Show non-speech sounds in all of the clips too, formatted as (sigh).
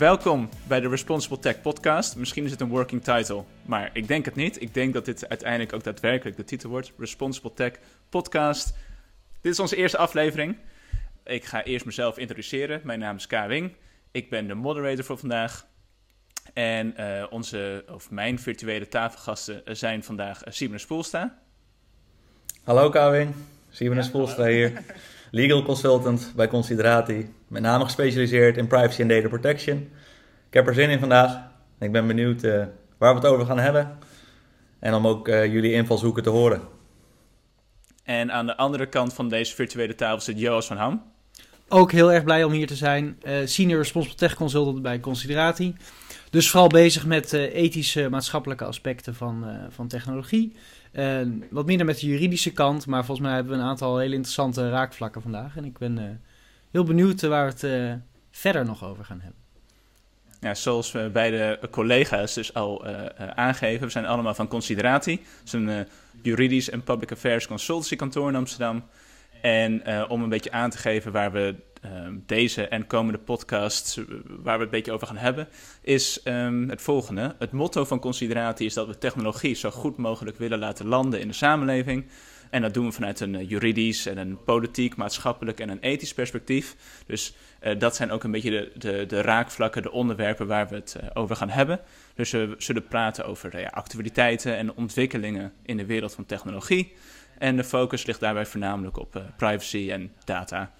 welkom bij de Responsible Tech Podcast. Misschien is het een working title, maar ik denk het niet. Ik denk dat dit uiteindelijk ook daadwerkelijk de titel wordt: Responsible Tech Podcast. Dit is onze eerste aflevering. Ik ga eerst mezelf introduceren. Mijn naam is K. Wing. Ik ben de moderator voor vandaag. En uh, onze, of mijn virtuele tafelgasten zijn vandaag uh, Simon Spoelstra. Hallo Kawing, Simon ja, Spoelstra hier. (laughs) Legal consultant bij Considerati. Met name gespecialiseerd in privacy en data protection. Ik heb er zin in vandaag. Ik ben benieuwd uh, waar we het over gaan hebben. En om ook jullie invalshoeken te horen. En aan de andere kant van deze virtuele tafel zit Joas van Ham. Ook heel erg blij om hier te zijn. senior Responsible Tech Consultant bij Considerati. Dus vooral bezig met uh, ethische, maatschappelijke aspecten van, uh, van technologie. Uh, wat minder met de juridische kant, maar volgens mij hebben we een aantal hele interessante raakvlakken vandaag. En ik ben heel benieuwd waar we het verder nog over gaan hebben. Ja, zoals we beide collega's dus al aangeven, we zijn allemaal van Consideratie. Het is een juridisch en public affairs consultancy kantoor in Amsterdam. En om een beetje aan te geven waar we Ehm, deze en komende podcasts, eh, waar we het beetje over gaan hebben, is um, het volgende. Het motto van Consideratie is dat we technologie zo goed mogelijk willen laten landen in de samenleving. En dat doen we vanuit een eh, juridisch en een politiek, maatschappelijk en een ethisch perspectief. Dus dat zijn ook een beetje de, de, de, raakvlakken, de onderwerpen waar we het over gaan hebben. Dus we zullen praten over ja, actualiteiten en ontwikkelingen in de wereld van technologie. En de focus ligt daarbij voornamelijk op privacy en data.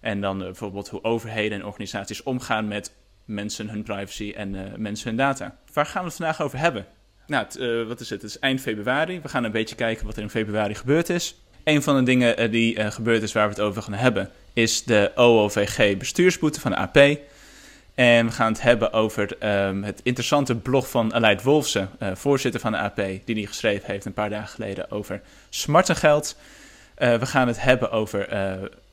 En dan uh, bijvoorbeeld hoe overheden en organisaties omgaan met mensen, hun privacy en uh, mensen, hun data. Waar gaan we het vandaag over hebben? Nou, wat is het? Het is eind februari. We gaan een beetje kijken wat er in februari gebeurd is. Een van de dingen die gebeurd is waar we het over gaan hebben, is de OOVG bestuursboete van de AP. En we gaan het hebben over het interessante blog van Aleid Wolfsen, voorzitter van de AP, die die geschreven heeft een paar dagen geleden over smartengeld. we gaan het hebben over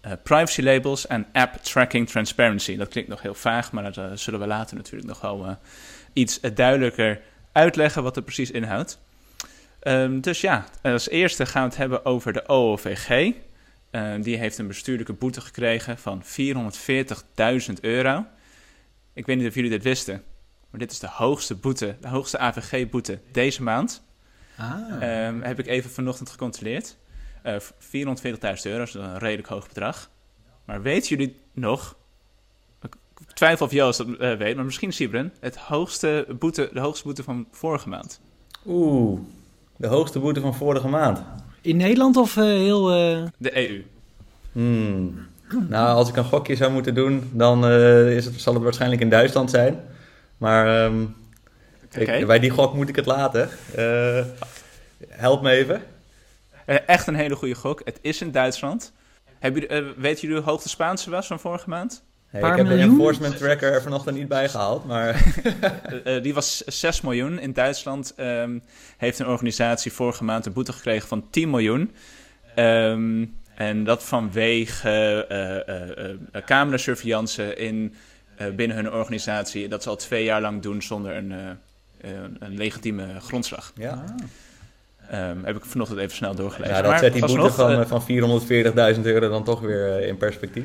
uh, privacy labels en app tracking transparency. Dat klinkt nog heel vaag, maar dat uh, zullen we later natuurlijk nog wel uh, iets duidelijker uitleggen wat het precies inhoudt. Um, dus ja, als eerste gaan we het hebben over de OOVG. die heeft een bestuurlijke boete gekregen van 440.000 euro. Ik weet niet of jullie dit wisten, maar dit is de hoogste boete, de hoogste AVG-boete deze maand. Ah. Um, heb ik even vanochtend gecontroleerd. Uh, eh, 440.000 euro is een redelijk hoog bedrag. Maar weten jullie nog, ik twijfel of Joost dat uh, weet, maar misschien Sibren, het hoogste boete, de hoogste boete van vorige maand? Oeh, de hoogste boete van vorige maand. In Nederland of uh, heel... De EU. Hmm. Nou, als ik een gokje zou moeten doen, dan is het, zal het waarschijnlijk in Duitsland zijn. Maar um, okay. ik, bij die gok moet ik het laten. help me even. Uh, echt een hele goede gok. Het is in Duitsland. Heb je, uh, weet jullie hoe hoog de Spaanse was van vorige maand? Hey, ik heb de enforcement tracker er vanochtend niet bij gehaald, maar... uh, (laughs) die was 6 miljoen. In Duitsland um, heeft een organisatie vorige maand een boete gekregen van 10 miljoen. Um, en dat vanwege uh, camerasurveillance in, binnen hun organisatie. Dat ze al twee jaar lang doen zonder een, een legitieme grondslag. Ja. Ah. Um, heb ik vanochtend even snel doorgelezen. Ja, dat zet die boete van, uh, van 440.000 euro dan toch weer uh, in perspectief.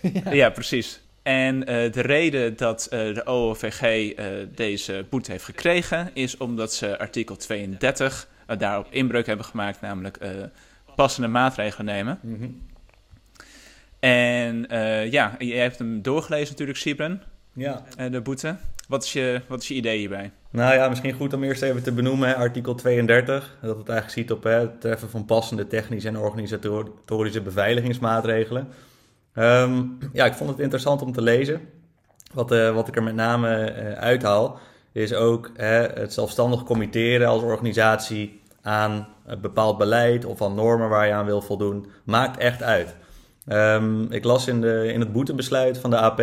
ja. (laughs) ja. precies. En uh, de reden dat de OOVG deze boete heeft gekregen... is omdat ze artikel 32 daarop inbreuk hebben gemaakt... namelijk passende maatregelen nemen. Mm -hmm. En ja, je hebt hem doorgelezen natuurlijk, Sibren. Ja. de boete. Wat is, je, wat is je idee hierbij? Nou ja, misschien goed om eerst even te benoemen, artikel 32. Dat het eigenlijk ziet op hè, het treffen van passende technische en organisatorische beveiligingsmaatregelen. Um, ja, ik vond het interessant om te lezen. Wat, uh, wat ik er met name uithaal, is ook hè, het zelfstandig committeren als organisatie aan een bepaald beleid of aan normen waar je aan wil voldoen, maakt echt uit. Um, ik las in, de, in het boetebesluit van de AP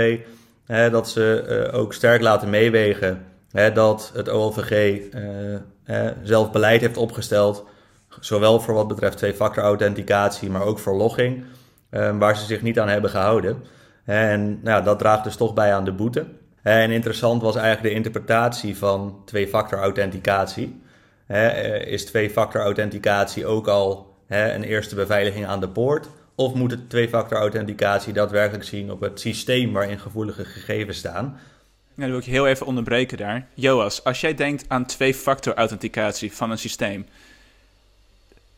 hè, dat ze uh, ook sterk laten meewegen hè, dat het OLVG uh, zelf beleid heeft opgesteld, zowel voor wat betreft twee-factor authenticatie, maar ook voor logging, uh, waar ze zich niet aan hebben gehouden. En nou, dat draagt dus toch bij aan de boete. En interessant was eigenlijk de interpretatie van twee-factor authenticatie. Is twee-factor authenticatie ook al een eerste beveiliging aan de poort? Of moet het twee-factor authenticatie daadwerkelijk zien op het systeem waarin gevoelige gegevens staan? dan wil ik je heel even onderbreken daar. Joas, als jij denkt aan twee-factor authenticatie van een systeem,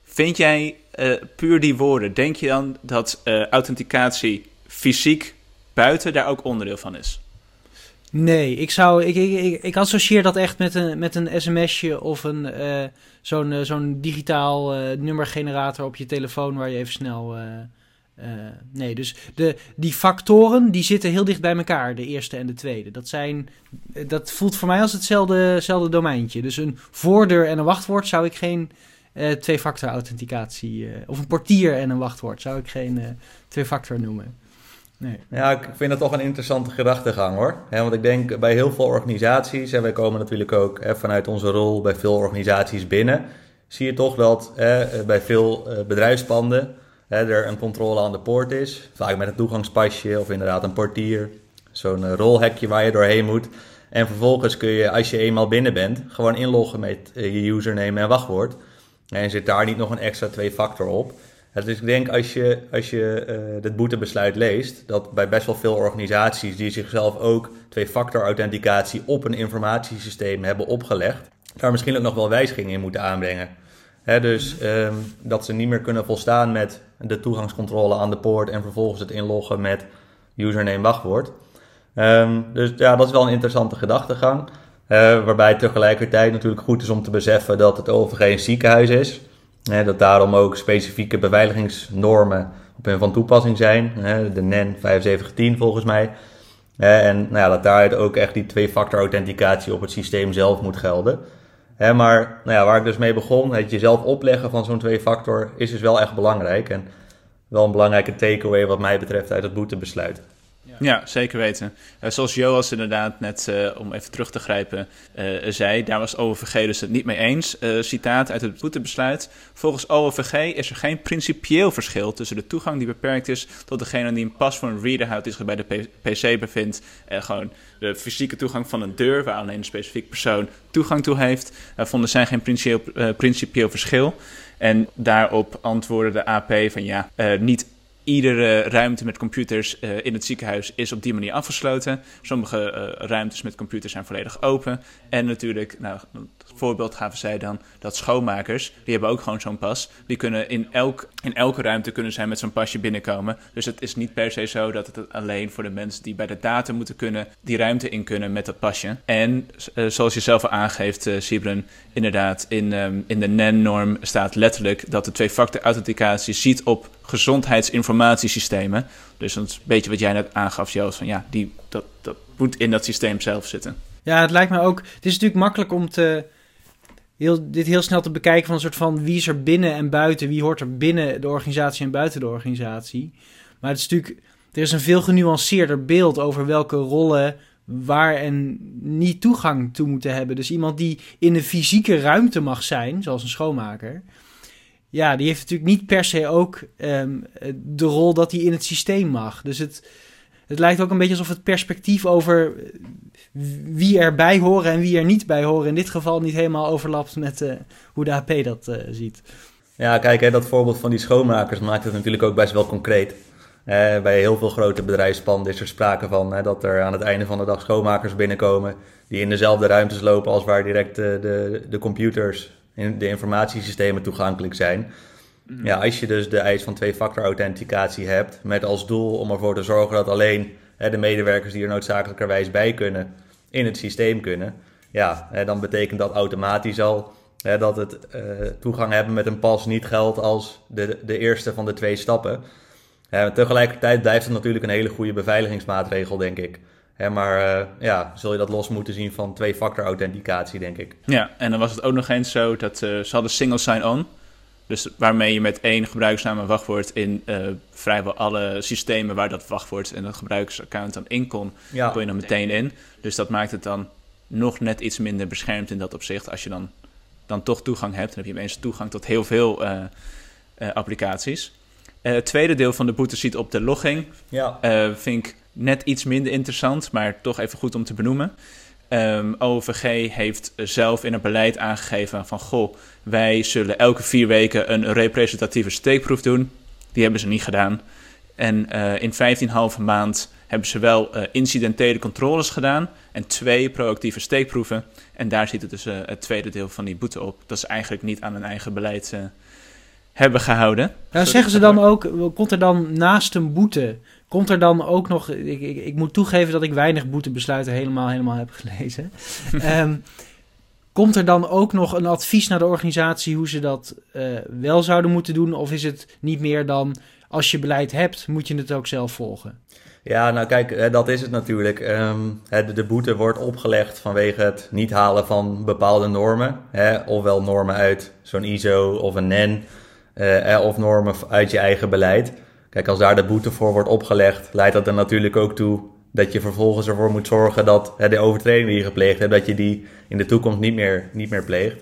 vind jij uh, puur die woorden, denk je dan dat uh, authenticatie fysiek buiten daar ook onderdeel van is? Nee, ik, zou, ik, ik, ik, associeer dat echt met een, met een sms'je of een, uh, zo'n, uh, zo'n digitaal uh, nummergenerator op je telefoon waar je even snel... nee, dus de, die factoren die zitten heel dicht bij elkaar, de eerste en de tweede. Dat, zijn, dat voelt voor mij als hetzelfde domeintje. Dus een voordeur en een wachtwoord zou ik geen twee-factor authenticatie... of een portier en een wachtwoord zou ik geen twee-factor noemen. Nee. Ja, ik vind dat toch een interessante gedachtegang hoor. want ik denk bij heel veel organisaties, en wij komen natuurlijk ook vanuit onze rol bij veel organisaties binnen, zie je toch dat bij veel uh, bedrijfspanden er een controle aan de poort is. Vaak met een toegangspasje of inderdaad een portier. Zo'n uh, rolhekje waar je doorheen moet. En vervolgens kun je, als je eenmaal binnen bent, gewoon inloggen met je username en wachtwoord. En zit daar niet nog een extra twee-factor op dus ik denk als je, als je uh, dit boetebesluit leest, dat bij best wel veel organisaties die zichzelf ook twee-factor authenticatie op een informatiesysteem hebben opgelegd, daar misschien ook nog wel wijzigingen in moeten aanbrengen. dus um, dat ze niet meer kunnen volstaan met de toegangscontrole aan de poort en vervolgens het inloggen met username wachtwoord. Um, dus ja, dat is wel een interessante gedachtegang. Uh, waarbij tegelijkertijd natuurlijk goed is om te beseffen dat het OVG een ziekenhuis is dat daarom ook specifieke beveiligingsnormen op hen van toepassing zijn. de NEN 7510 volgens mij. en nou ja, dat daaruit ook echt die twee-factor authenticatie op het systeem zelf moet gelden. maar nou ja, waar ik dus mee begon, het jezelf opleggen van zo'n twee-factor is dus wel echt belangrijk. En wel een belangrijke takeaway wat mij betreft uit het boetebesluit. Ja, zeker weten. Uh, zoals Joas inderdaad net, uh, om even terug te grijpen, uh, zei, daar was OVG dus het niet mee eens. citaat uit het boetebesluit. Volgens OVG is er geen principieel verschil tussen de toegang die beperkt is tot degene die een pas voor een reader houdt die zich bij de PC bevindt. En gewoon de fysieke toegang van een deur waar alleen een specifiek persoon toegang toe heeft. Vonden zij geen principieel, principieel verschil. En daarop antwoordde de AP van ja, niet iedere ruimte met computers uh, in het ziekenhuis is op die manier afgesloten. Sommige uh, ruimtes met computers zijn volledig open. En natuurlijk, nou, voorbeeld gaven zij dan dat schoonmakers, die hebben ook gewoon zo'n pas. Die kunnen in, elk, in elke ruimte kunnen zij met zo'n pasje binnenkomen. Dus het is niet per se zo dat het alleen voor de mensen die bij de data moeten kunnen, die ruimte in kunnen met dat pasje. En uh, zoals je zelf al aangeeft, uh, Sibren, inderdaad, in, um, in de NEN-norm staat letterlijk dat de twee-factor authenticatie ziet op gezondheidsinformatiesystemen. Dus een beetje wat jij net aangaf, Joost, van ja, die, dat, dat moet in dat systeem zelf zitten. Ja, het lijkt me ook. Het is natuurlijk makkelijk om te, heel, dit heel snel te bekijken van een soort van wie is er binnen en buiten, wie hoort er binnen de organisatie en buiten de organisatie. Maar het is natuurlijk, er is een veel genuanceerder beeld over welke rollen waar en niet toegang toe moeten hebben. Dus iemand die in een fysieke ruimte mag zijn, zoals een schoonmaker. Ja, die heeft natuurlijk niet per se ook um, de rol dat hij in het systeem mag. Dus het, het lijkt ook een beetje alsof het perspectief over wie erbij horen en wie er niet bij horen in dit geval niet helemaal overlapt met uh, hoe de AP dat uh, ziet. Ja, kijk, hè, dat voorbeeld van die schoonmakers maakt het natuurlijk ook best wel concreet. Uh, bij heel veel grote bedrijfspanden is er sprake van hè, dat er aan het einde van de dag schoonmakers binnenkomen die in dezelfde ruimtes lopen als waar direct de, de, de computers, de informatiesystemen toegankelijk zijn. Mm. Ja, als je dus de eis van twee-factor authenticatie hebt met als doel om ervoor te zorgen dat alleen hè, de medewerkers die er noodzakelijkerwijs bij kunnen in het systeem kunnen, ja, hè, dan betekent dat automatisch al hè, dat het uh, toegang hebben met een pas niet geldt als de, de eerste van de twee stappen. Uh, tegelijkertijd blijft het natuurlijk een hele goede beveiligingsmaatregel, denk ik. Hè, maar uh, ja, zul je dat los moeten zien van twee-factor authenticatie, denk ik. Ja, en dan was het ook nog eens zo dat ze hadden single sign-on. Dus waarmee je met één gebruikersnaam en wachtwoord in uh, vrijwel alle systemen waar dat wachtwoord en dat gebruikersaccount dan in kon, ja. kon je dan meteen in. Dus dat maakt het dan nog net iets minder beschermd in dat opzicht. Als je dan, dan toch toegang hebt, dan heb je opeens toegang tot heel veel uh, uh, applicaties. het tweede deel van de boete ziet op de logging. Ja. vind ik net iets minder interessant, maar toch even goed om te benoemen. Um, ehm, OVG heeft zelf in het beleid aangegeven van... goh, wij zullen elke vier weken een representatieve steekproef doen. Die hebben ze niet gedaan. En uh, in 15,5 maand hebben ze wel uh, incidentele controles gedaan en twee proactieve steekproeven. En daar zit het dus uh, het tweede deel van die boete op. Dat ze eigenlijk niet aan hun eigen beleid hebben gehouden. Nou, zeggen ze dan ook, komt er dan naast een boete, komt er dan ook nog, ik, ik, ik moet toegeven dat ik weinig boetebesluiten helemaal, helemaal heb gelezen. um, (laughs) Komt er dan ook nog een advies naar de organisatie hoe ze dat uh, wel zouden moeten doen? Of is het niet meer dan als je beleid hebt, moet je het ook zelf volgen? Ja, nou kijk, dat is het natuurlijk. Um, de boete wordt opgelegd vanwege het niet halen van bepaalde normen. Hè, ofwel normen uit zo'n ISO of een NEN, uh, of normen uit je eigen beleid. Kijk, als daar de boete voor wordt opgelegd, leidt dat er natuurlijk ook toe dat je vervolgens ervoor moet zorgen dat hè, de overtreding die je gepleegd hebt, dat je die in de toekomst niet meer, niet meer pleegt.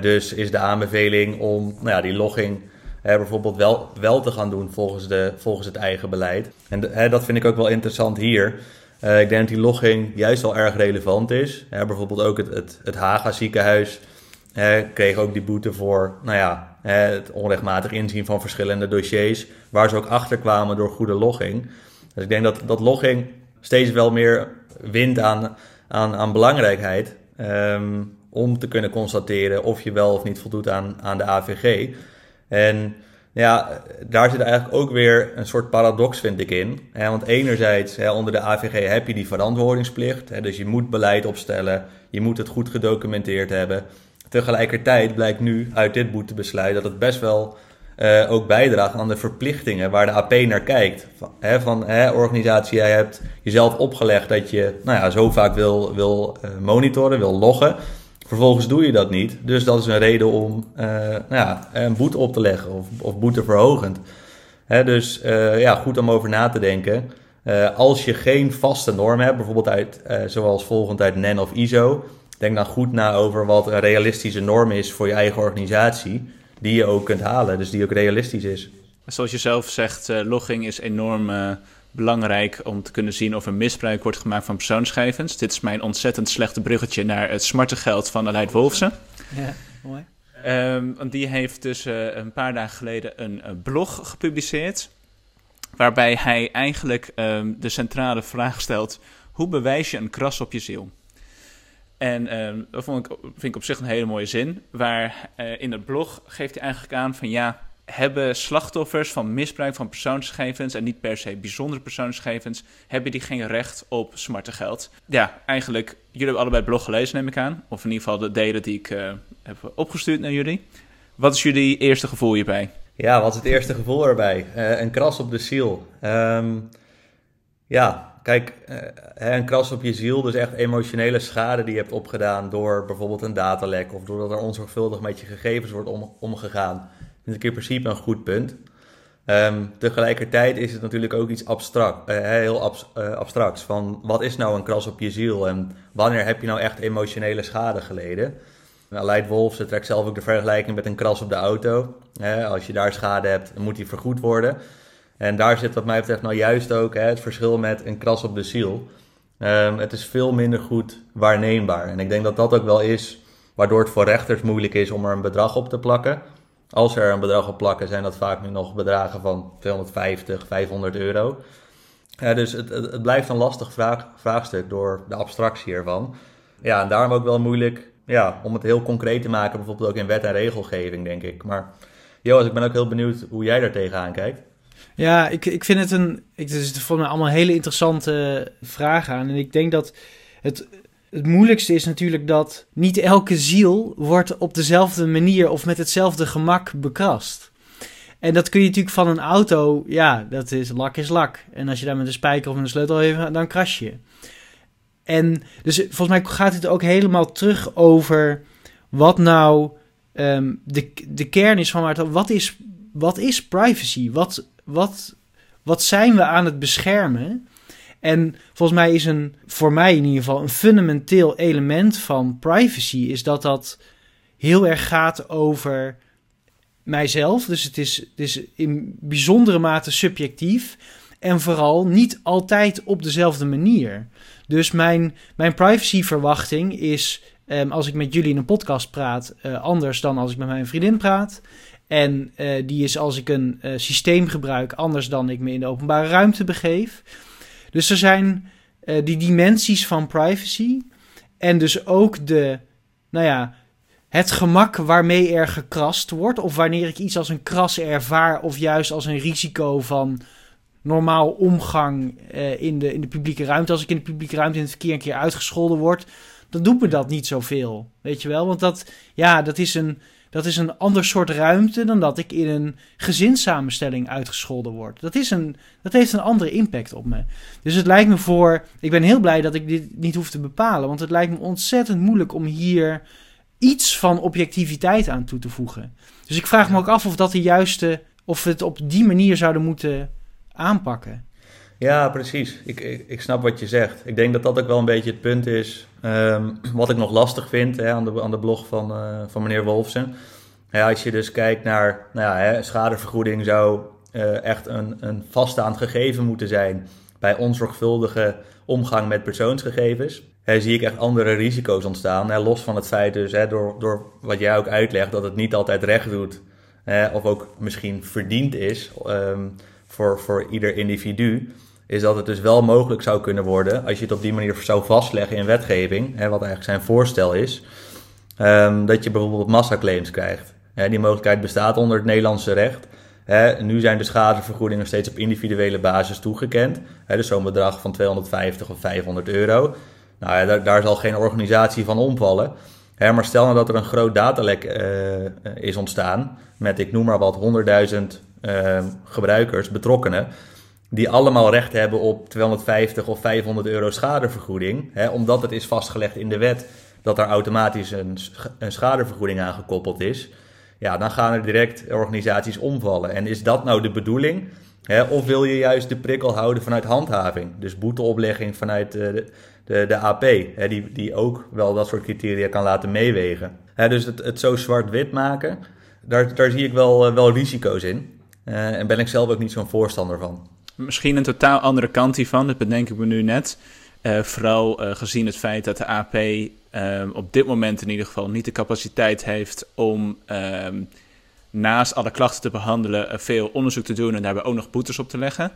dus is de aanbeveling om nou ja, die logging bijvoorbeeld wel, wel te gaan doen volgens, de, volgens het eigen beleid. En dat vind ik ook wel interessant hier. Uh, ik denk dat die logging juist wel erg relevant is. bijvoorbeeld ook het, het, het Haga ziekenhuis kreeg ook die boete voor nou ja, het onrechtmatig inzien van verschillende dossiers, waar ze ook achter kwamen door goede logging. Dus ik denk dat, dat logging steeds wel meer wint aan, aan, aan belangrijkheid. Um, om te kunnen constateren of je wel of niet voldoet aan, aan de AVG. En ja, daar zit eigenlijk ook weer een soort paradox, vind ik in. want enerzijds, onder de AVG heb je die verantwoordingsplicht. Dus je moet beleid opstellen, je moet het goed gedocumenteerd hebben. Tegelijkertijd blijkt nu uit dit boetebesluit dat het best wel uh, ook bijdragen aan de verplichtingen waar de AP naar kijkt. Van, hè, van hè, organisatie, jij hebt jezelf opgelegd dat je nou ja, zo vaak wil, wil uh, monitoren, wil loggen. Vervolgens doe je dat niet. Dus dat is een reden om uh, nou ja, een boete op te leggen of, of boete verhogend. Hè, dus ja, goed om over na te denken. als je geen vaste norm hebt, bijvoorbeeld uit, zoals volgend uit NEN of ISO, denk dan goed na over wat een realistische norm is voor je eigen organisatie die je ook kunt halen, dus die ook realistisch is. Zoals je zelf zegt, uh, logging is enorm uh, belangrijk om te kunnen zien of er misbruik wordt gemaakt van persoonsgegevens. Dit is mijn ontzettend slechte bruggetje naar het smarte geld van Aleid Wolfsen. Ja, mooi. Um, want die heeft dus uh, een paar dagen geleden een blog gepubliceerd. Waarbij hij eigenlijk um, de centrale vraag stelt: hoe bewijs je een kras op je ziel? En uh, dat vond ik, vind ik op zich een hele mooie zin. Waar uh, in het blog geeft hij eigenlijk aan van ja, hebben slachtoffers van misbruik van persoonsgegevens en niet per se bijzondere persoonsgegevens, hebben die geen recht op smarte geld? Ja, eigenlijk, jullie hebben allebei het blog gelezen, neem ik aan. Of in ieder geval de delen die ik uh, heb opgestuurd naar jullie. Wat is jullie eerste gevoel hierbij? Ja, wat is het eerste gevoel erbij? Uh, een kras op de ziel. Um, ja, Kijk, eh, een kras op je ziel, dus echt emotionele schade die je hebt opgedaan door bijvoorbeeld een datalek of doordat er onzorgvuldig met je gegevens wordt om, omgegaan, vind ik in principe een goed punt. Um, tegelijkertijd is het natuurlijk ook iets abstract, uh, heel uh, abstracts. Van wat is nou een kras op je ziel en wanneer heb je nou echt emotionele schade geleden? Nou, Leid Wolf ze trekt zelf ook de vergelijking met een kras op de auto. als je daar schade hebt, moet die vergoed worden. En daar zit wat mij betreft nou juist ook hè, het verschil met een kras op de ziel. Um, het is veel minder goed waarneembaar. En ik denk dat dat ook wel is waardoor het voor rechters moeilijk is om er een bedrag op te plakken. Als er een bedrag op plakken, zijn dat vaak nu nog bedragen van 250, 500 euro. Dus het, het, het, blijft een lastig vraag, vraagstuk door de abstractie ervan. Ja, en daarom ook wel moeilijk ja, om het heel concreet te maken, bijvoorbeeld ook in wet en regelgeving, denk ik. Maar Joas, ik ben ook heel benieuwd hoe jij daar tegenaan kijkt. Ja, ik, ik vind het een. Ik, het is voor mij allemaal hele interessante vragen aan. En ik denk dat het, het moeilijkste is natuurlijk dat niet elke ziel wordt op dezelfde manier of met hetzelfde gemak bekrast. En dat kun je natuurlijk van een auto, ja, dat is lak is lak. En als je daar met een spijker of een sleutel heeft, dan kras je. En dus volgens mij gaat het ook helemaal terug over wat nou um, de, de kern is van waar wat is, wat is privacy? Wat, wat, wat zijn we aan het beschermen? En volgens mij is een, voor mij in ieder geval, een fundamenteel element van privacy is dat dat heel erg gaat over mijzelf. Dus het is, het in bijzondere mate subjectief. En vooral niet altijd op dezelfde manier. Dus mijn, mijn privacyverwachting is, um, als ik met jullie in een podcast praat, uh, anders dan als ik met mijn vriendin praat. En uh, die is als ik een uh, systeem gebruik anders dan ik me in de openbare ruimte begeef. Dus er zijn uh, die dimensies van privacy en dus ook de, nou ja, het gemak waarmee er gekrast wordt. Of wanneer ik iets als een kras ervaar of juist als een risico van normaal omgang in, de, in de publieke ruimte. Als ik in de publieke ruimte in het verkeer een keer uitgescholden word, dan doet me dat niet zoveel. Weet je wel? Want dat, ja, dat is een dat is een ander soort ruimte dan dat ik in een gezinssamenstelling uitgescholden word. Dat, is een, dat heeft een andere impact op me. Dus het lijkt me voor. Ik ben heel blij dat ik dit niet hoef te bepalen. Want het lijkt me ontzettend moeilijk om hier iets van objectiviteit aan toe te voegen. Dus ik vraag me ook af of dat de juiste. of we het op die manier zouden moeten aanpakken. Ja, precies. Ik, ik, snap wat je zegt. Ik denk dat dat ook wel een beetje het punt is. Um, (clears throat) wat ik nog lastig vind hè, aan, de, aan de blog van, uh, van meneer Wolfsen. Ja, als je dus kijkt naar nou ja, hè, schadevergoeding, zou uh, echt een, een vaststaand gegeven moeten zijn bij onzorgvuldige omgang met persoonsgegevens. Hè, zie ik echt andere risico's ontstaan. Hè, los van het feit dus, hè, door, door wat jij ook uitlegt, dat het niet altijd recht doet. of ook misschien verdiend is um, voor, voor ieder individu is dat het dus wel mogelijk zou kunnen worden, als je het op die manier zou vastleggen in wetgeving, hè, wat eigenlijk zijn voorstel is, um, dat je bijvoorbeeld massaclaims krijgt. Hè, die mogelijkheid bestaat onder het Nederlandse recht. Hè, nu zijn de schadevergoedingen steeds op individuele basis toegekend. Dus zo'n bedrag van 250 of 500 euro. Nou ja, daar, zal geen organisatie van omvallen. Hè, maar stel nou dat er een groot datalek uh, is ontstaan met, ik noem maar wat, 100.000 uh, gebruikers, betrokkenen die allemaal recht hebben op 250 of 500 euro schadevergoeding, hè, omdat het is vastgelegd in de wet dat er automatisch een, een schadevergoeding aangekoppeld is, ja, dan gaan er direct organisaties omvallen. En is dat nou de bedoeling? Hè, of wil je juist de prikkel houden vanuit handhaving? Dus boeteoplegging vanuit de, de, de, de AP, hè, die, die ook wel dat soort criteria kan laten meewegen. Hè, dus het, het zo zwart-wit maken, daar, daar zie ik wel, eh, wel risico's in. Uh, en ben ik zelf ook niet zo'n voorstander van misschien een totaal andere kant hiervan, dat bedenk ik me nu net. Uh, vooral uh, gezien het feit dat de AP ehm, op dit moment in ieder geval niet de capaciteit heeft om ehm, naast alle klachten te behandelen eh, veel onderzoek te doen en daarbij ook nog boetes op te leggen.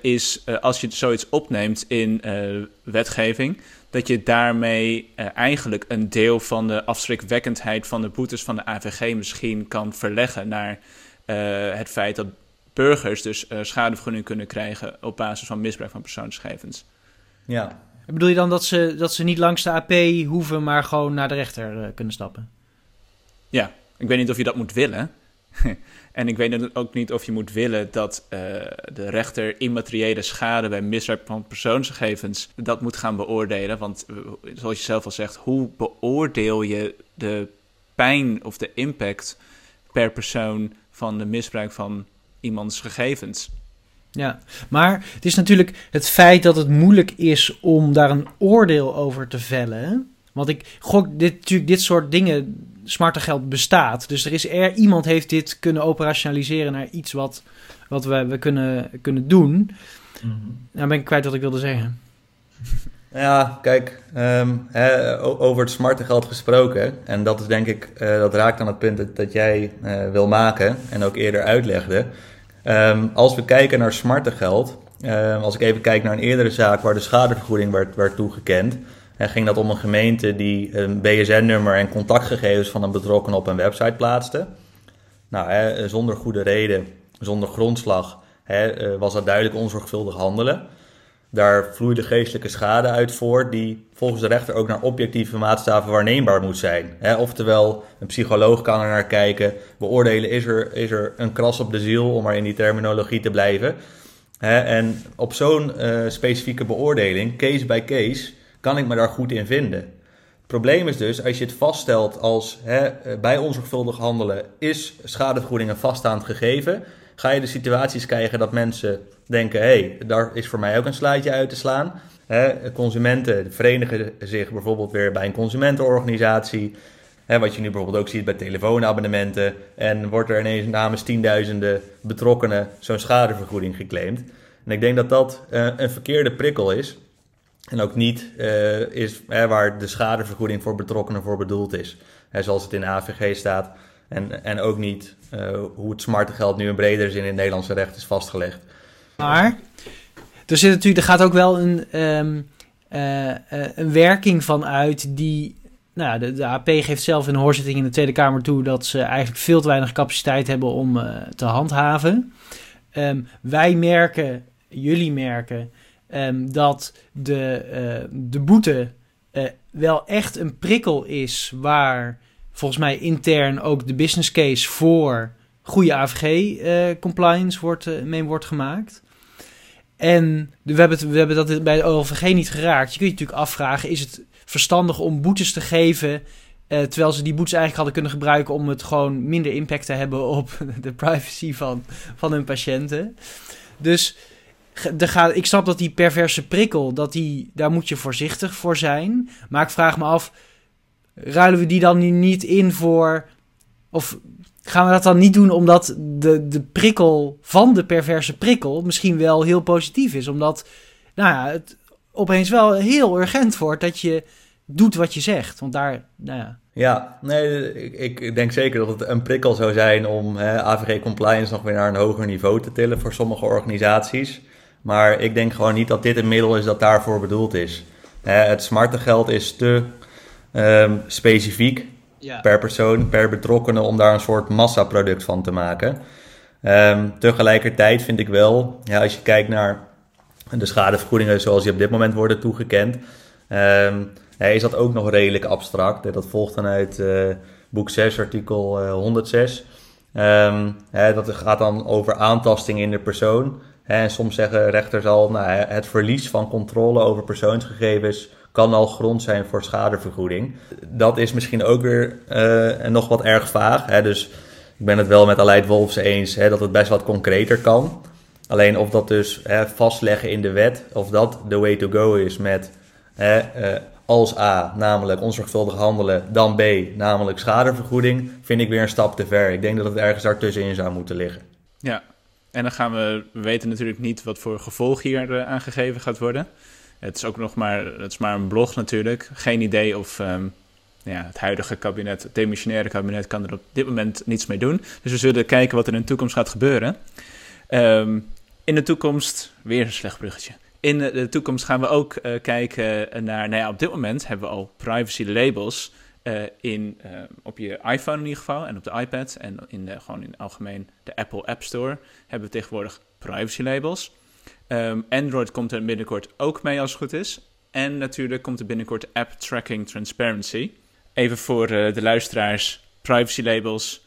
is als je zoiets opneemt in wetgeving, dat je daarmee eigenlijk een deel van de afschrikwekkendheid van de boetes van de AVG misschien kan verleggen naar het feit dat burgers dus uh, schadevergunning kunnen krijgen op basis van misbruik van persoonsgegevens. Ja. Bedoel je dan dat ze, dat ze niet langs de AP hoeven, maar gewoon naar de rechter uh, kunnen stappen? Ja, ik weet niet of je dat moet willen. (laughs) en ik weet ook niet of je moet willen dat uh, de rechter immateriële schade bij misbruik van persoonsgegevens dat moet gaan beoordelen. Want zoals je zelf al zegt, hoe beoordeel je de pijn of de impact per persoon van de misbruik van iemands gegevens. Ja, maar het is natuurlijk het feit dat het moeilijk is om daar een oordeel over te vellen. Want ik gok, dit, natuurlijk, dit soort dingen, smarte geld bestaat. Dus er is er, iemand heeft dit kunnen operationaliseren naar iets wat, wat we, we kunnen, kunnen doen. Mm Nou ben ik kwijt wat ik wilde zeggen. Ja, kijk, hè, over het smarte geld gesproken. En dat is denk ik, uh, dat raakt aan het punt dat, jij uh, wil maken en ook eerder uitlegde. Um, als we kijken naar smarte geld, um, als ik even kijk naar een eerdere zaak waar de schadevergoeding werd, werd toegekend, en ging dat om een gemeente die een BSN-nummer en contactgegevens van een betrokkenen op een website plaatste. Nou, zonder goede reden, zonder grondslag, eh, was dat duidelijk onzorgvuldig handelen. Daar vloeide geestelijke schade uit voort, die volgens de rechter ook naar objectieve maatstaven waarneembaar moet zijn. oftewel, een psycholoog kan er naar kijken, beoordelen is er, is er een kras op de ziel, om maar in die terminologie te blijven. en op zo'n uh, specifieke beoordeling, case by case, kan ik me daar goed in vinden. Het probleem is dus, als je het vaststelt als bij onzorgvuldig handelen is schadevergoeding een vaststaand gegeven, ga je de situaties krijgen dat mensen denken: hé, hey, daar is voor mij ook een slaatje uit te slaan. consumenten verenigen zich bijvoorbeeld weer bij een consumentenorganisatie. wat je nu bijvoorbeeld ook ziet bij telefoonabonnementen. En wordt er ineens namens tienduizenden betrokkenen zo'n schadevergoeding geclaimd. En ik denk dat dat uh, een verkeerde prikkel is. En ook niet uh, is waar de schadevergoeding voor betrokkenen voor bedoeld is. zoals het in AVG staat. En, en ook niet uh, hoe het smarte geld nu in bredere zin in het Nederlandse recht is vastgelegd. Maar er, zit natuurlijk, er gaat ook wel een, ehm, eh, eh, een werking van uit die... Nou, de, de AP geeft zelf in een hoorzitting in de Tweede Kamer toe... dat ze eigenlijk veel te weinig capaciteit hebben om eh, te handhaven. Ehm, wij merken, jullie merken, ehm, dat de, de boete wel echt een prikkel is... waar volgens mij intern ook de business case voor goede AVG-compliance wordt, mee wordt gemaakt... En we hebben, we hebben dat bij de OLVG niet geraakt. Je kunt je natuurlijk afvragen, is het verstandig om boetes te geven... Uh, terwijl ze die boetes eigenlijk hadden kunnen gebruiken om het gewoon minder impact te hebben op (laughs) de privacy van, van hun patiënten. Dus de gaat, ik snap dat die perverse prikkel, dat die, daar moet je voorzichtig voor zijn. Maar ik vraag me af, ruilen we die dan niet in voor... Of gaan we dat dan niet doen omdat de, de prikkel van de perverse prikkel misschien wel heel positief is? Omdat nou ja, het opeens wel heel urgent wordt dat je doet wat je zegt. Want daar, nou ja. Ja, nee, ik, ik denk zeker dat het een prikkel zou zijn om hè, AVG compliance nog weer naar een hoger niveau te tillen voor sommige organisaties. Maar ik denk gewoon niet dat dit een middel is dat daarvoor bedoeld is. het smarte geld is te um, specifiek per persoon, per betrokkenen, om daar een soort massaproduct van te maken. Um, tegelijkertijd vind ik wel, ja, als je kijkt naar de schadevergoedingen zoals die op dit moment worden toegekend, um, is dat ook nog redelijk abstract. Dat volgt dan uit uh, boek 6, artikel uh, 106. Um, hè, dat gaat dan over aantasting in de persoon. En soms zeggen rechters al, nou, het verlies van controle over persoonsgegevens kan al grond zijn voor schadevergoeding. Dat is misschien ook weer uh, nog wat erg vaag. Hè? Dus ik ben het wel met Aleid Wolfs eens hè, dat het best wat concreter kan. Alleen of dat dus hè, vastleggen in de wet, of dat de way to go is met hè, uh, als A, namelijk onzorgvuldig handelen, dan B, namelijk schadevergoeding, vind ik weer een stap te ver. Ik denk dat het ergens daartussenin zou moeten liggen. Ja, en dan gaan we, we weten natuurlijk niet wat voor gevolg hier uh, aangegeven gaat worden. Het is ook nog maar, het is maar een blog natuurlijk. Geen idee of um, ja, het huidige kabinet, het demissionaire kabinet, kan er op dit moment niets mee doen. Dus we zullen kijken wat er in de toekomst gaat gebeuren. Um, in de toekomst, weer een slecht bruggetje. In de toekomst gaan we ook uh, kijken naar, nou ja, op dit moment hebben we al privacy labels uh, in, uh, op je iPhone in ieder geval en op de iPad en in de, gewoon in algemeen de Apple App Store hebben we tegenwoordig privacy labels. Um, Android komt er binnenkort ook mee als het goed is. En natuurlijk komt er binnenkort App Tracking Transparency. Even voor uh, de luisteraars, privacy labels.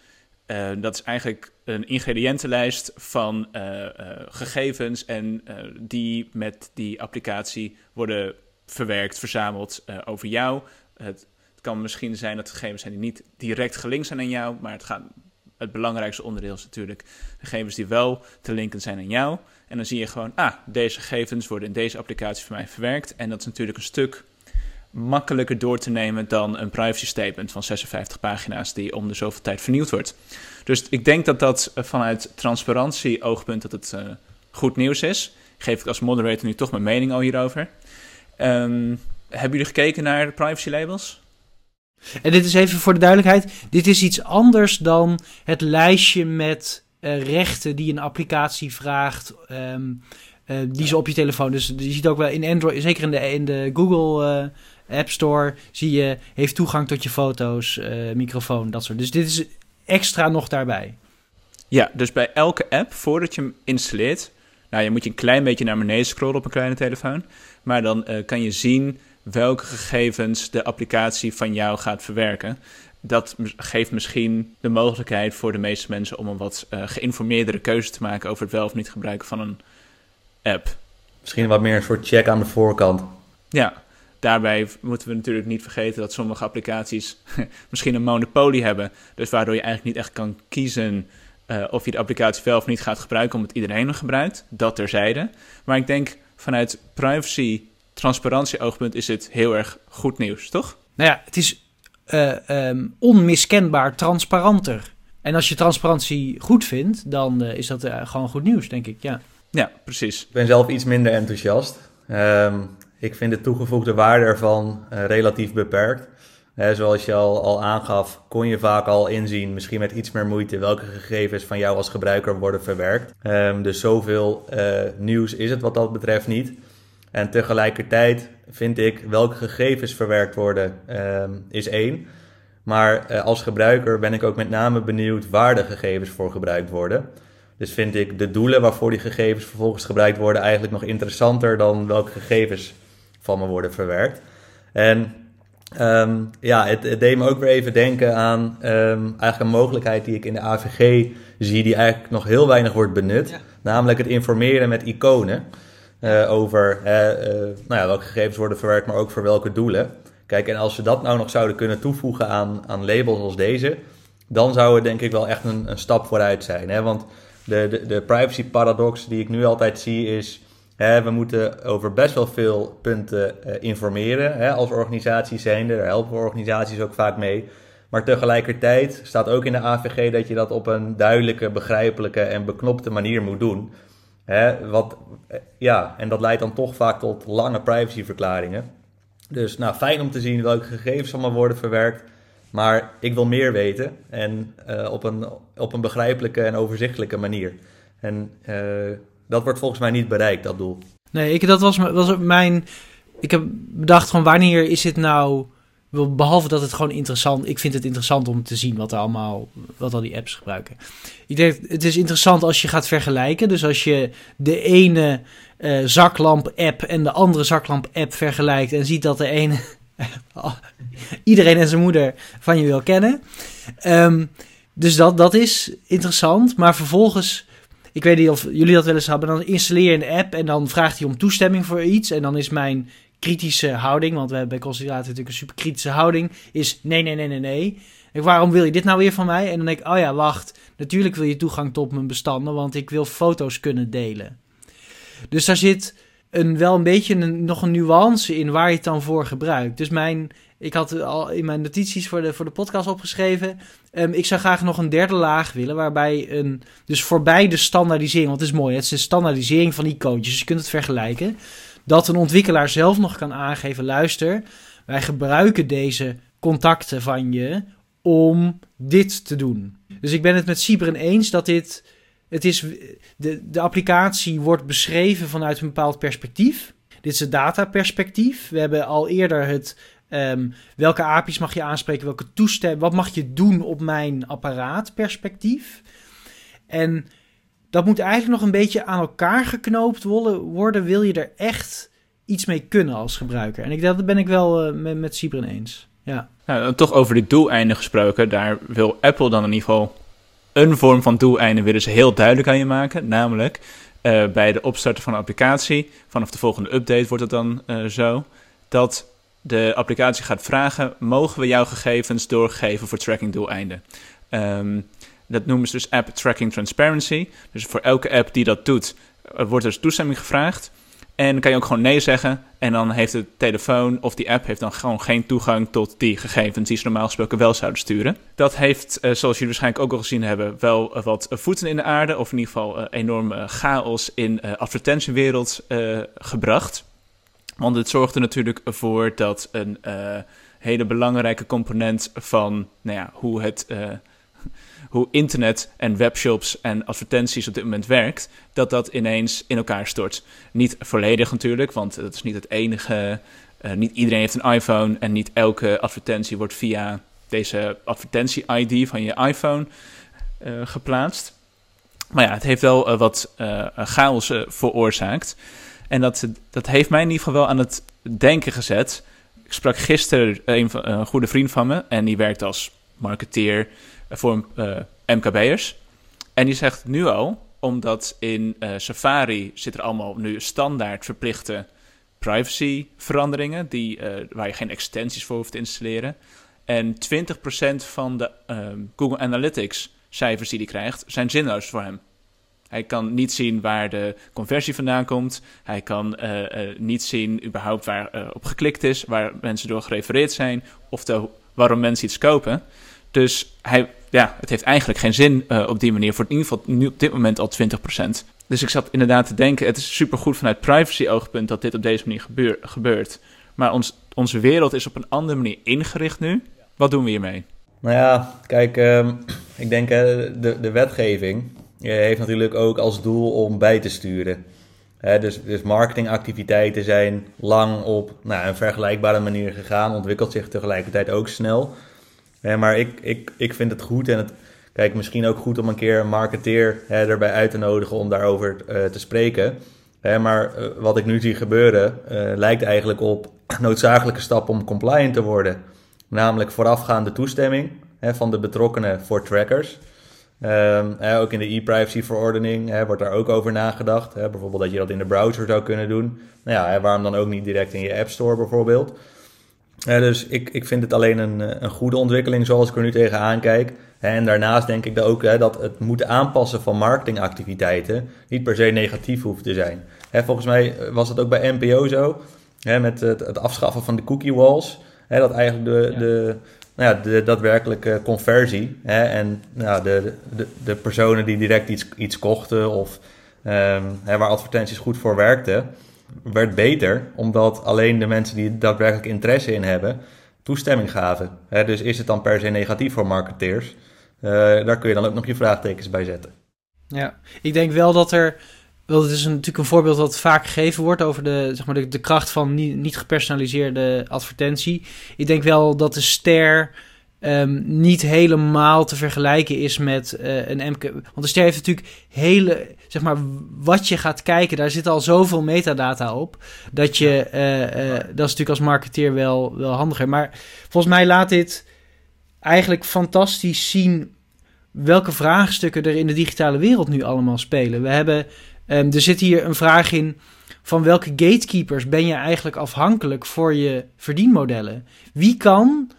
Uh, dat is eigenlijk een ingrediëntenlijst van uh, gegevens en die met die applicatie worden verwerkt, verzameld over jou. Het, het, kan misschien zijn dat gegevens zijn die niet direct gelinkt zijn aan jou, maar het, gaat, het belangrijkste onderdeel is natuurlijk gegevens die wel te linken zijn aan jou. En dan zie je gewoon, ah, deze gegevens worden in deze applicatie voor mij verwerkt. En dat is natuurlijk een stuk makkelijker door te nemen dan een privacy statement van 56 pagina's die om de zoveel tijd vernieuwd wordt. Dus ik denk dat dat eh, vanuit transparantie oogpunt dat het uh, goed nieuws is. Geef ik als moderator nu toch mijn mening al hierover. Um, hebben jullie gekeken naar privacy labels? En dit is even voor de duidelijkheid. Dit is iets anders dan het lijstje met uh, rechten die een applicatie vraagt. Um, uh, die ze op je telefoon. Dus je ziet ook wel in Android, zeker in de, in de Google uh, App Store, zie je, heeft toegang tot je foto's, microfoon, dat soort. Dus dit is extra nog daarbij. Ja, dus bij elke app, voordat je hem installeert, nou, je moet je een klein beetje naar beneden scrollen op een kleine telefoon, maar dan kan je zien welke gegevens de applicatie van jou gaat verwerken dat geeft misschien de mogelijkheid voor de meeste mensen om een wat uh, geïnformeerdere keuze te maken over het wel of niet gebruiken van een app. Misschien wat meer een soort check aan de voorkant. Ja, daarbij moeten we natuurlijk niet vergeten dat sommige applicaties (laughs) misschien een monopolie hebben. Dus waardoor je eigenlijk niet echt kan kiezen uh, of je de applicatie wel of niet gaat gebruiken, omdat iedereen hem gebruikt. Dat terzijde. Maar ik denk vanuit privacy, transparantie oogpunt is het heel erg goed nieuws, toch? Nou ja, het is uh, um, onmiskenbaar transparanter. En als je transparantie goed vindt, dan uh, is dat uh, gewoon goed nieuws, denk ik. Ja. ja, precies. Ik ben zelf iets minder enthousiast. Um, ik vind de toegevoegde waarde ervan relatief beperkt. zoals je al, al aangaf, kon je vaak al inzien, misschien met iets meer moeite, welke gegevens van jou als gebruiker worden verwerkt. Um, dus zoveel uh, nieuws is het wat dat betreft niet. En tegelijkertijd vind ik welke gegevens verwerkt worden, um, is één. Maar uh, als gebruiker ben ik ook met name benieuwd waar de gegevens voor gebruikt worden. Dus vind ik de doelen waarvoor die gegevens vervolgens gebruikt worden eigenlijk nog interessanter dan welke gegevens van me worden verwerkt. En um, ja, het, het, deed me ook weer even denken aan um, eigenlijk een mogelijkheid die ik in de AVG zie, die eigenlijk nog heel weinig wordt benut. Namelijk het informeren met iconen uh, over uh, nou ja, welke gegevens worden verwerkt, maar ook voor welke doelen. Kijk, en als we dat nou nog zouden kunnen toevoegen aan, aan labels als deze, dan zou het denk ik wel echt een, een stap vooruit zijn. Hè? Want de, de, de privacy paradox die ik nu altijd zie is we moeten over best wel veel punten uh, informeren hè, als organisaties zijnde. Daar helpen we organisaties ook vaak mee. Maar tegelijkertijd staat ook in de AVG dat je dat op een duidelijke, begrijpelijke en beknopte manier moet doen. Wat, eh, ja, en dat leidt dan toch vaak tot lange privacyverklaringen. Dus nou, fijn om te zien welke gegevens allemaal worden verwerkt. Maar ik wil meer weten en uh, op, een, op een begrijpelijke en overzichtelijke manier. En uh, dat wordt volgens mij niet bereikt, dat doel. Nee, ik, dat was, was mijn. Ik heb bedacht van wanneer is het nou. Behalve dat het gewoon interessant. Ik vind het interessant om te zien wat er allemaal. Wat al die apps gebruiken. Ik denk, het is interessant als je gaat vergelijken. Dus als je de ene uh, zaklamp-app en de andere zaklamp-app vergelijkt. En ziet dat de ene. (laughs) iedereen en zijn moeder van je wil kennen. Um, dus dat, dat is interessant. Maar vervolgens ik weet niet of jullie dat wel eens hebben. Dan installeer je een app en dan vraagt hij om toestemming voor iets. En dan is mijn kritische houding, want we hebben bij Consideratie natuurlijk een super kritische houding, is nee, nee, nee, nee, nee. Ik, waarom wil je dit nou weer van mij? En dan denk ik, oh ja, wacht. Natuurlijk wil je toegang tot mijn bestanden, want ik wil foto's kunnen delen. Dus daar zit een, wel een beetje een, nog een nuance in waar je het dan voor gebruikt. Dus mijn ik had al in mijn notities voor de, voor de podcast opgeschreven. Um, ik zou graag nog een derde laag willen. Waarbij een. Dus voorbij de standaardisering. Want het is mooi. Het is de standaardisering van icoontjes. Dus je kunt het vergelijken. Dat een ontwikkelaar zelf nog kan aangeven. Luister. Wij gebruiken deze contacten van je. Om dit te doen. Dus ik ben het met Cyberen eens dat dit. Het is, de, de applicatie wordt beschreven vanuit een bepaald perspectief. Dit is het dataperspectief. We hebben al eerder het Um, welke API's mag je aanspreken? Welke toestemming? Wat mag je doen op mijn apparaat perspectief? En dat moet eigenlijk nog een beetje aan elkaar geknoopt worden. Wil je er echt iets mee kunnen als gebruiker? En ik, dat ben ik wel uh, met, met Cybren eens. Ja. Nou, toch over die doeleinden gesproken. Daar wil Apple dan in ieder geval een vorm van doeleinde willen ze heel duidelijk aan je maken. Namelijk uh, bij de opstarten van een applicatie, vanaf de volgende update wordt het dan uh, zo, dat de applicatie gaat vragen: mogen we jouw gegevens doorgeven voor tracking doeleinden? Um, dat noemen ze dus App Tracking Transparency. Dus voor elke app die dat doet, eh, wordt er toestemming gevraagd. En dan kan je ook gewoon nee zeggen. En dan heeft de telefoon of die app heeft dan gewoon geen toegang tot die gegevens die ze normaal gesproken wel zouden sturen. Dat heeft, uh, zoals jullie waarschijnlijk ook al gezien hebben, wel uh, wat voeten in de aarde. Of in ieder geval enorm chaos in de advertentiewereld gebracht. Want het zorgt er natuurlijk voor dat een hele belangrijke component van nou ja, hoe, het, hoe internet en webshops en advertenties op dit moment werkt, dat dat ineens in elkaar stort. Niet volledig natuurlijk, want dat is niet het enige. Uh, niet iedereen heeft een iPhone en niet elke advertentie wordt via deze advertentie-ID van je iPhone geplaatst. Maar ja, het heeft wel wat chaos veroorzaakt. En dat, dat heeft mij in ieder geval wel aan het denken gezet. Ik sprak gisteren een, een goede vriend van me en die werkt als marketeer voor eh, MKB'ers. En die zegt nu al, omdat in uh, Safari zit er allemaal nu standaard verplichte privacy veranderingen, die, uh, waar je geen extensies voor hoeft te installeren. En 20% van de Google Analytics cijfers die hij krijgt, zijn zinloos voor hem. Hij kan niet zien waar de conversie vandaan komt. Hij kan niet zien überhaupt waar op geklikt is, waar mensen door gerefereerd zijn, of waarom mensen iets kopen. Dus hij, ja, het heeft eigenlijk geen zin op die manier, voor in ieder geval nu op dit moment al 20%. Dus ik zat inderdaad te denken, het is supergoed vanuit privacy oogpunt dat dit op deze manier gebeur, gebeurt. Maar ons onze wereld is op een andere manier ingericht nu. Wat doen we hiermee? Nou ja, kijk, ehm, ik denk hè, de, de wetgeving eh, heeft natuurlijk ook als doel om bij te sturen. Dus, dus marketingactiviteiten zijn lang op nou, een vergelijkbare manier gegaan, ontwikkelt zich tegelijkertijd ook snel. Hè, maar ik, ik, ik vind het goed en het, kijk, misschien ook goed om een keer een marketeer hè, erbij uit te nodigen om daarover uh, te spreken. Hè, maar uh, wat ik nu zie gebeuren uh, lijkt eigenlijk op noodzakelijke stappen om compliant te worden. Namelijk voorafgaande toestemming hè, van de betrokkenen voor trackers. Um, hè, ook in de e-privacy-verordening wordt daar ook over nagedacht. Bijvoorbeeld dat je dat in de browser zou kunnen doen. Nou ja, waarom dan ook niet direct in je App Store bijvoorbeeld? Dus ik, ik vind het alleen een, een goede ontwikkeling zoals ik er nu tegenaan kijk. En daarnaast denk ik ook hè, dat het moeten aanpassen van marketingactiviteiten niet per se negatief hoeft te zijn. Hè, volgens mij was het ook bij NPO zo, hè, met het, het, afschaffen van de cookie walls. Hè, dat eigenlijk de, ja. de, nou ja, de daadwerkelijke conversie hè, en nou, de, de, de personen die direct iets, iets kochten of um, hè, waar advertenties goed voor werkten, werd beter, omdat alleen de mensen die daadwerkelijk interesse in hebben, toestemming gaven. Dus is het dan per se negatief voor marketeers? Uh, daar kun je dan ook nog je vraagtekens bij zetten. Ja, ik denk wel dat er. Wel, het is natuurlijk een voorbeeld dat vaak gegeven wordt over de, zeg maar de, kracht van niet gepersonaliseerde advertentie. Ik denk wel dat de ster um, niet helemaal te vergelijken is met uh, een MK. Want de ster heeft natuurlijk hele, zeg maar, wat je gaat kijken, daar zit al zoveel metadata op. Dat je, uh, uh, dat is natuurlijk als marketeer wel, wel handiger. Maar volgens mij laat dit eigenlijk fantastisch zien welke vraagstukken er in de digitale wereld nu allemaal spelen. We hebben, um, er zit hier een vraag in van welke gatekeepers ben je eigenlijk afhankelijk voor je verdienmodellen? Wie kan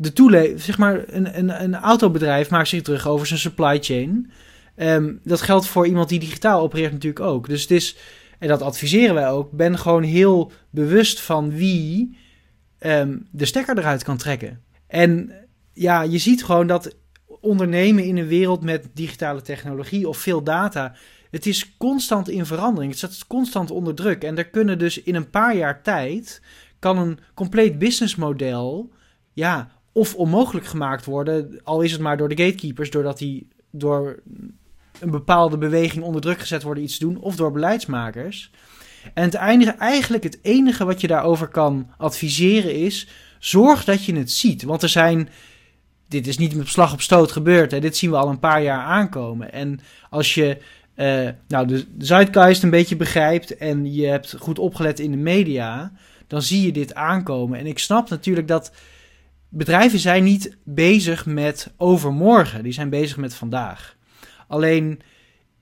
de zeg maar, een, een, een autobedrijf maakt zich terug over zijn supply chain. Um, dat geldt voor iemand die digitaal opereert natuurlijk ook. Dus het is, en dat adviseren wij ook, ben gewoon heel bewust van wie um, de stekker eruit kan trekken. En ja, je ziet gewoon dat ondernemen in een wereld met digitale technologie of veel data, het is constant in verandering. Het staat constant onder druk. En er kunnen dus in een paar jaar tijd, kan een compleet businessmodel, ja, of onmogelijk gemaakt worden, al is het maar door de gatekeepers, doordat die door een bepaalde beweging onder druk gezet worden iets te doen, of door beleidsmakers. En het eigenlijk het enige wat je daarover kan adviseren is, zorg dat je het ziet. Want er zijn dit is niet met slag op stoot gebeurd. Hè. Dit zien we al een paar jaar aankomen. En als je uh, nou, de Zeitgeist een beetje begrijpt en je hebt goed opgelet in de media, dan zie je dit aankomen. En ik snap natuurlijk dat bedrijven zijn niet bezig met overmorgen. Die zijn bezig met vandaag. Alleen,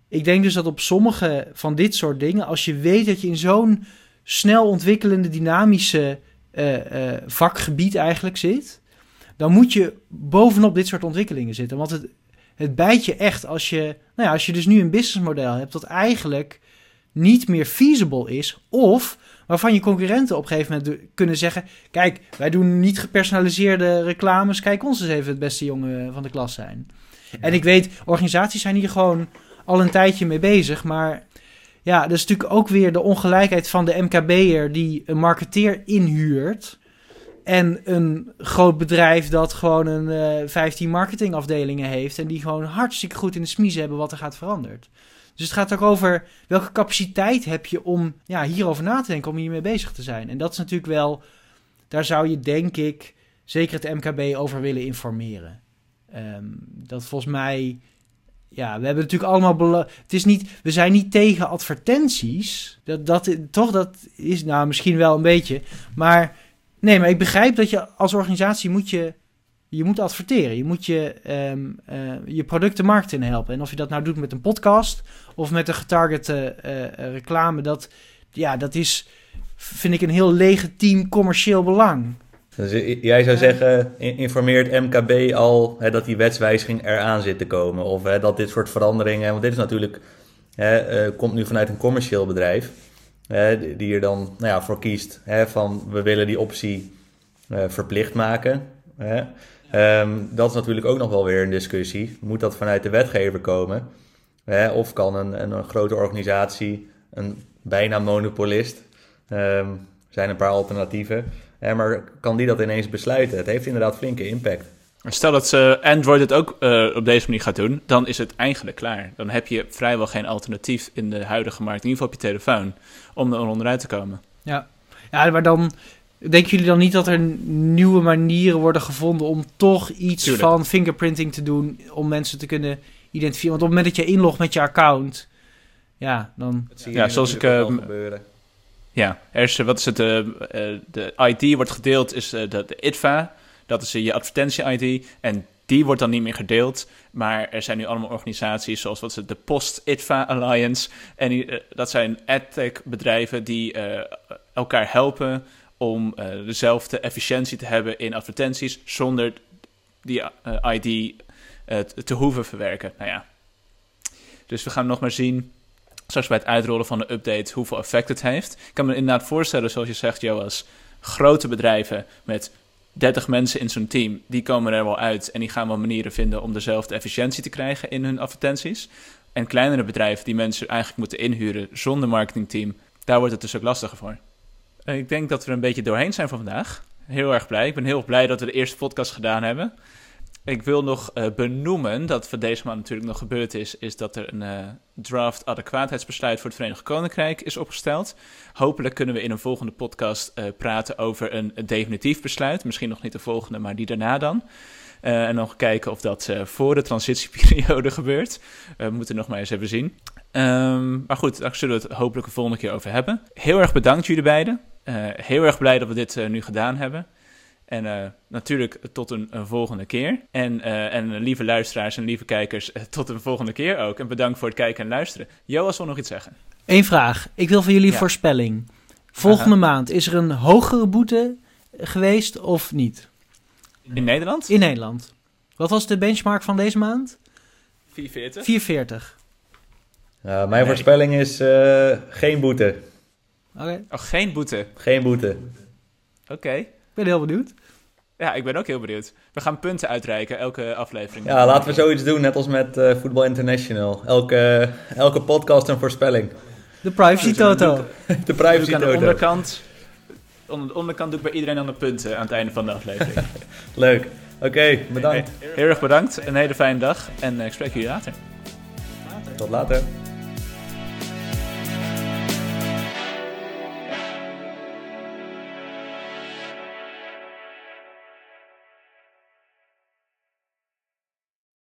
ik denk dus dat op sommige van dit soort dingen, als je weet dat je in zo'n snel ontwikkelende, dynamische uh, uh, vakgebied eigenlijk zit, dan moet je bovenop dit soort ontwikkelingen zitten. Want het, het bijt je echt als je, nou ja, als je dus nu een businessmodel hebt dat eigenlijk niet meer feasible is, of waarvan je concurrenten op een gegeven moment kunnen zeggen: Kijk, wij doen niet gepersonaliseerde reclames, kijk ons eens even het beste jongen van de klas zijn. Ja. En ik weet, organisaties zijn hier gewoon al een tijdje mee bezig, maar ja, dat is natuurlijk ook weer de ongelijkheid van de MKB'er die een marketeer inhuurt en een groot bedrijf dat gewoon een uh, 15 marketingafdelingen heeft. En die gewoon hartstikke goed in de smiezen hebben wat er gaat veranderd. Dus het gaat ook over welke capaciteit heb je om ja, hierover na te denken, om hiermee bezig te zijn. En dat is natuurlijk wel, daar zou je denk ik zeker het MKB over willen informeren. Um, dat volgens mij, ja, we hebben natuurlijk allemaal, het is niet, we zijn niet tegen advertenties. Dat, dat, toch, dat is nou misschien wel een beetje, maar Nee, maar ik begrijp dat je als organisatie moet je, je moet adverteren. Je moet je, um, uh, je product de markt in helpen. En of je dat nou doet met een podcast of met een getargete uh, reclame, dat, ja, dat is, vind ik, een heel legitiem commercieel belang. Dus jij zou zeggen, informeert MKB al hè, dat die wetswijziging eraan zit te komen? Of hè, dat dit soort veranderingen, want dit is natuurlijk, hè, uh, komt nu vanuit een commercieel bedrijf die er dan nou ja, voor kiest hè, van we willen die optie verplicht maken. Hè. Um, dat is natuurlijk ook nog wel weer een discussie. Moet dat vanuit de wetgever komen? Hè, of kan een, een, een, grote organisatie, een bijna monopolist, um, zijn een paar alternatieven, Hè, maar kan die dat ineens besluiten? Het heeft inderdaad flinke impact. Stel dat ze Android het ook uh, op deze manier gaat doen, dan is het eigenlijk klaar. Dan heb je vrijwel geen alternatief in de huidige markt, in ieder geval op je telefoon, om er onderuit te komen. Ja, ja maar dan denken jullie dan niet dat er nieuwe manieren worden gevonden om toch iets Tuurlijk. van fingerprinting te doen om mensen te kunnen identificeren? Want op het moment dat je inlogt met je account, ja, dan... Ja, zoals ik, eh, al gebeuren. Ja, er is, eh, wat is het, eh, eh, de ID wordt gedeeld, is eh, de, de ITVA, dat is je advertentie-ID, en die wordt dan niet meer gedeeld, maar er zijn nu allemaal organisaties zoals wat is het, de Post-ITVA Alliance, en die, dat zijn adtech bedrijven die eh, elkaar helpen om eh, dezelfde efficiëntie te hebben in advertenties, zonder die eh, ID eh, te- hoeven verwerken. Nou ja, dus we gaan nog maar zien straks bij het uitrollen van de update hoeveel effect het heeft. Ik kan me inderdaad voorstellen, zoals je zegt, Joas, grote bedrijven met 30 mensen in zo'n team, die komen er wel uit en die gaan wel manieren vinden om dezelfde efficiëntie te krijgen in hun advertenties. En kleinere bedrijven die mensen eigenlijk moeten inhuren zonder marketingteam, daar wordt het dus ook lastiger voor. Eh, Ik denk dat we een beetje doorheen zijn voor vandaag. Heel erg blij. Ik ben heel blij dat we de eerste podcast gedaan hebben. Ik wil nog eh, benoemen dat voor deze maand natuurlijk nog gebeurd is, is dat er een eh, draft adequaatheidsbesluit voor het Verenigd Koninkrijk is opgesteld. Hopelijk kunnen we in een volgende podcast praten over een, definitief besluit. Misschien nog niet de volgende, maar die daarna dan. En nog kijken of dat voor de transitieperiode (laughs) gebeurt. We moeten nog maar eens even zien. Ehm, maar goed, daar zullen we het hopelijk de volgende keer over hebben. Heel erg bedankt jullie beiden. Eh, heel erg blij dat we dit eh, nu gedaan hebben. En eh, natuurlijk tot een, een volgende keer. En, en lieve luisteraars en lieve kijkers, tot een volgende keer ook. En bedankt voor het kijken en luisteren. Joas wil nog iets zeggen. Eén vraag. Ik wil van jullie Ja. voorspelling. Volgende Aha. maand, is er een hogere boete geweest of niet? In Nederland? In Nederland. Wat was de benchmark van deze maand? 440. 440. Ja, mijn Nee. voorspelling is eh, geen boete. Oké, Oh, geen boete. Geen boete. Oké. ik ben heel benieuwd. Ja, ik ben ook heel benieuwd. We gaan punten uitreiken, elke aflevering. Ja, laten we zoiets doen, net als met eh Voetbal International. Elke, elke podcast een voorspelling. De privacy dan doe toto. De privacy ik aan de toto. onderkant. Onder de onderkant doe ik bij iedereen aan de punten aan het einde van de aflevering. (laughs) Leuk. Oké, bedankt. Hey, heel erg bedankt. Een hele fijne dag. En eh, ik spreek jullie later. Tot later.